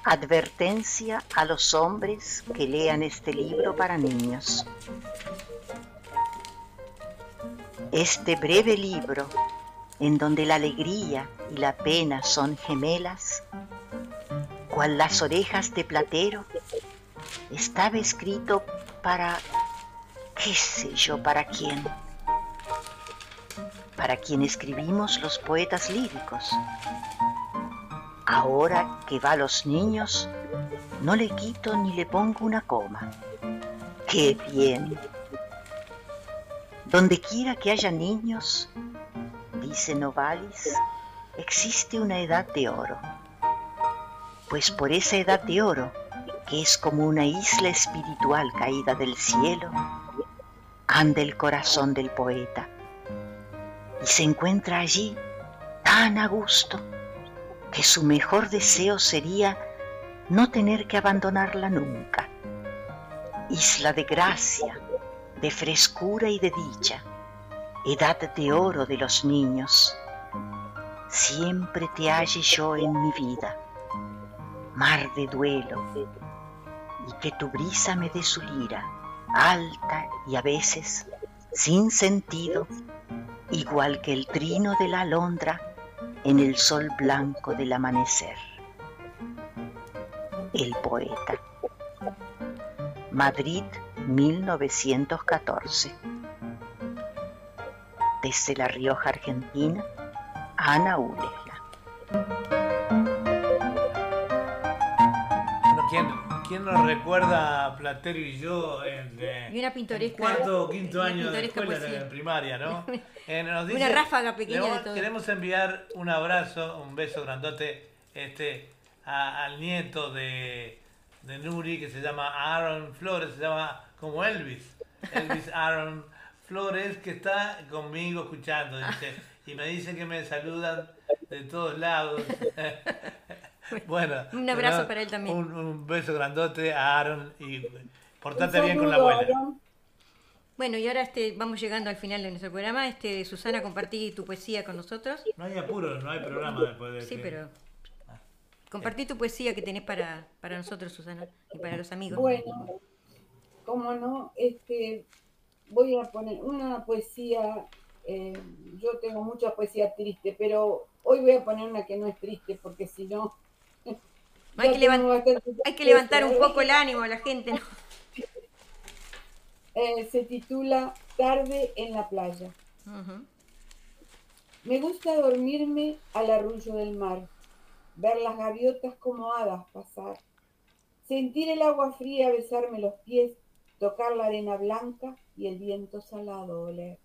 Advertencia a los hombres que lean este libro para niños. Este breve libro, en donde la alegría y la pena son gemelas, cual las orejas de Platero, estaba escrito para, qué sé yo, para quién para quien escribimos los poetas líricos. Ahora que va a los niños, no le quito ni le pongo una coma. ¡Qué bien! Donde quiera que haya niños, dice Novalis, existe una edad de oro. Pues por esa edad de oro, que es como una isla espiritual caída del cielo, anda el corazón del poeta y se encuentra allí tan a gusto que su mejor deseo sería no tener que abandonarla nunca. Isla de gracia, de frescura y de dicha, edad de oro de los niños. Siempre te halle yo en mi vida, mar de duelo, y que tu brisa me dé su lira, alta y a veces sin sentido, igual que el trino de la alondra en el sol blanco del amanecer. El poeta. Madrid, 1914. Desde La Rioja, Argentina, Ana Ulegla. ¿Quién, nos recuerda a Platero y yo en, eh, Y una pintoresca- cuarto o quinto una año de escuela poesía. primaria, ¿no? Eh, nos Una ráfaga pequeña le vamos- de todo. Queremos enviar un abrazo, un beso grandote este, a- al nieto de, de Nuri que se llama Aaron Flores, se llama como Elvis. Elvis Aaron Flores que está conmigo escuchando, dice, y me dice que me saludan de todos lados. bueno, Un abrazo para él también. Un, un beso grandote a Aaron y portate bien con la abuela. Aaron. Bueno, y ahora este, vamos llegando al final de nuestro programa. Este, Susana, compartí tu poesía con nosotros. No hay apuro, no hay programa después de Sí, que- pero compartí tu poesía que tenés para, para nosotros, Susana, y para los amigos. Bueno, cómo no, este, voy a poner una poesía, eh, yo tengo mucha poesía triste, pero hoy voy a poner una que no es triste, porque si no... Hay que, hay levantar un poco el ánimo a la gente. ¿no? Eh, se titula Tarde en la playa. Me gusta dormirme al arrullo del mar, ver las gaviotas como hadas pasar, sentir el agua fría besarme los pies, tocar la arena blanca y el viento salado oler.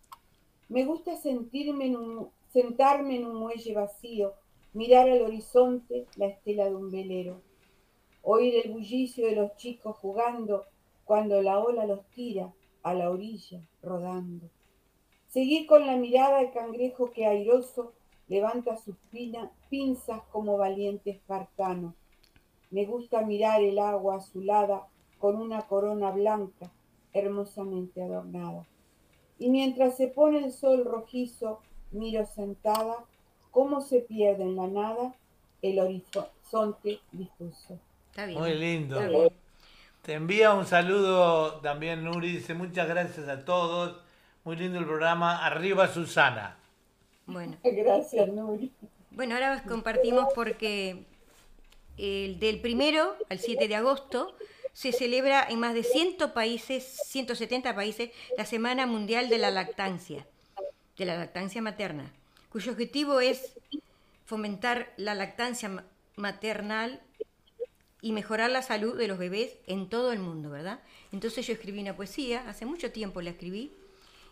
Me gusta sentirme en un, sentarme en un muelle vacío, mirar al horizonte la estela de un velero, oír el bullicio de los chicos jugando cuando la ola los tira a la orilla rodando. Seguir con la mirada al cangrejo que airoso levanta sus pina- pinzas como valiente espartano. Me gusta mirar el agua azulada con una corona blanca hermosamente adornada. Y mientras se pone el sol rojizo, miro sentada cómo se pierde en la nada el horizonte difuso. Está bien. Muy lindo. Está bien. Te envía un saludo también Nuri, dice muchas gracias a todos. Muy lindo el programa. Arriba Susana. Bueno. Gracias, Nuri. Bueno, ahora compartimos porque el del primero al 7 de agosto se celebra en más de 100 países, 170 países, la Semana Mundial de la Lactancia, de la lactancia materna, cuyo objetivo es fomentar la lactancia ma- maternal y mejorar la salud de los bebés en todo el mundo, ¿verdad? Entonces yo escribí una poesía, hace mucho tiempo la escribí,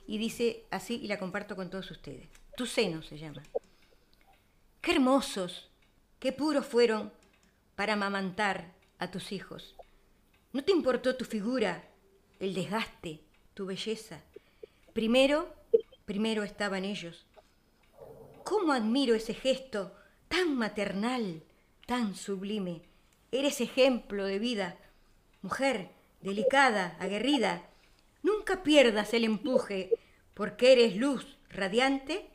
y dice así, y la comparto con todos ustedes. Tu seno se llama. Qué hermosos, qué puros fueron para amamantar a tus hijos. ¿No te importó tu figura, el desgaste, tu belleza? Primero, primero estaban ellos. ¿Cómo admiro ese gesto tan maternal, tan sublime? Eres ejemplo de vida, mujer delicada, aguerrida. Nunca pierdas el empuje, porque eres luz radiante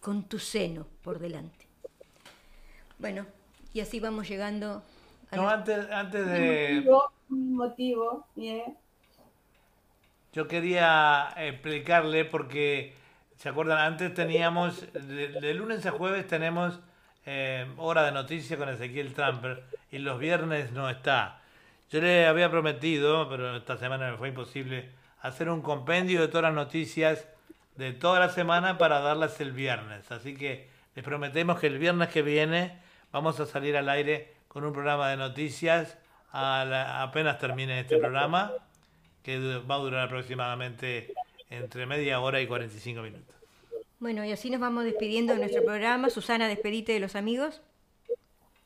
con tu seno por delante. Bueno, y así vamos llegando a No, la- antes, antes Un de... motivo, un motivo, bien. Yo quería explicarle porque, ¿se acuerdan? Antes teníamos, de, lunes a jueves tenemos eh, hora de noticias con Ezequiel Tramper y los viernes no está. Yo le había prometido, pero esta semana me fue imposible, hacer un compendio de todas las noticias de toda la semana para darlas el viernes. Así que les prometemos que el viernes que viene vamos a salir al aire con un programa de noticias a la- apenas termine este programa que va a durar aproximadamente entre media hora y 45 minutos. Bueno, y así nos vamos despidiendo de nuestro programa. Susana, despedite de los amigos.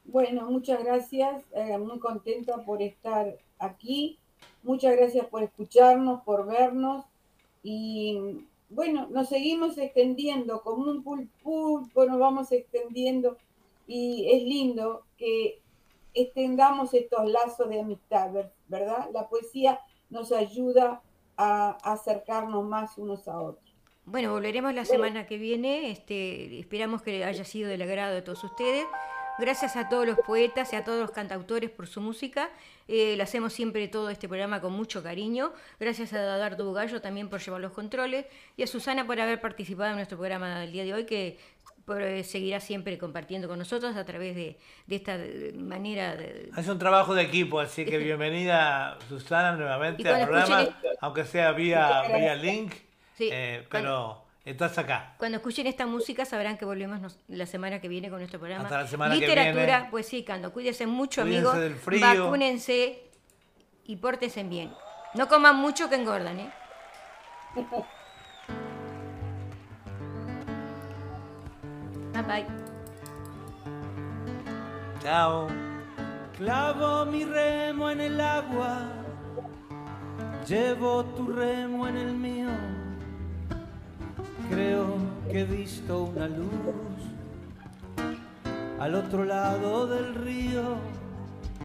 Bueno, muchas gracias, eh, muy contenta por estar aquí, muchas gracias por escucharnos, por vernos y bueno, nos seguimos extendiendo como un pulpo, nos vamos extendiendo y es lindo que extendamos estos lazos de amistad, ver- ¿verdad? La poesía nos ayuda a acercarnos más unos a otros. Bueno, volveremos la semana que viene. Este, esperamos que haya sido del agrado de todos ustedes. Gracias a todos los poetas y a todos los cantautores por su música. Eh, lo hacemos siempre todo este programa con mucho cariño. Gracias a Dadardo Bugallo también por llevar los controles y a Susana por haber participado en nuestro programa del día de hoy, que por, eh, seguirá siempre compartiendo con nosotros a través de, de esta manera. De, Hace un trabajo de equipo, así que bienvenida Susana nuevamente cuando al programa, escuchen aunque sea vía, vía link, Sí, eh, pero estás acá. Cuando escuchen esta música sabrán que volvemos nos- la semana que viene con nuestro programa. Hasta la semana que Literatura, viene. pues sí, Cando. Cuídense mucho, amigos. Vacúnense y pórtense bien. No coman mucho que engordan, ¿eh? bye. Chao. Clavo mi remo en el agua, llevo tu remo en el mío. Creo que he visto una luz al otro lado del río.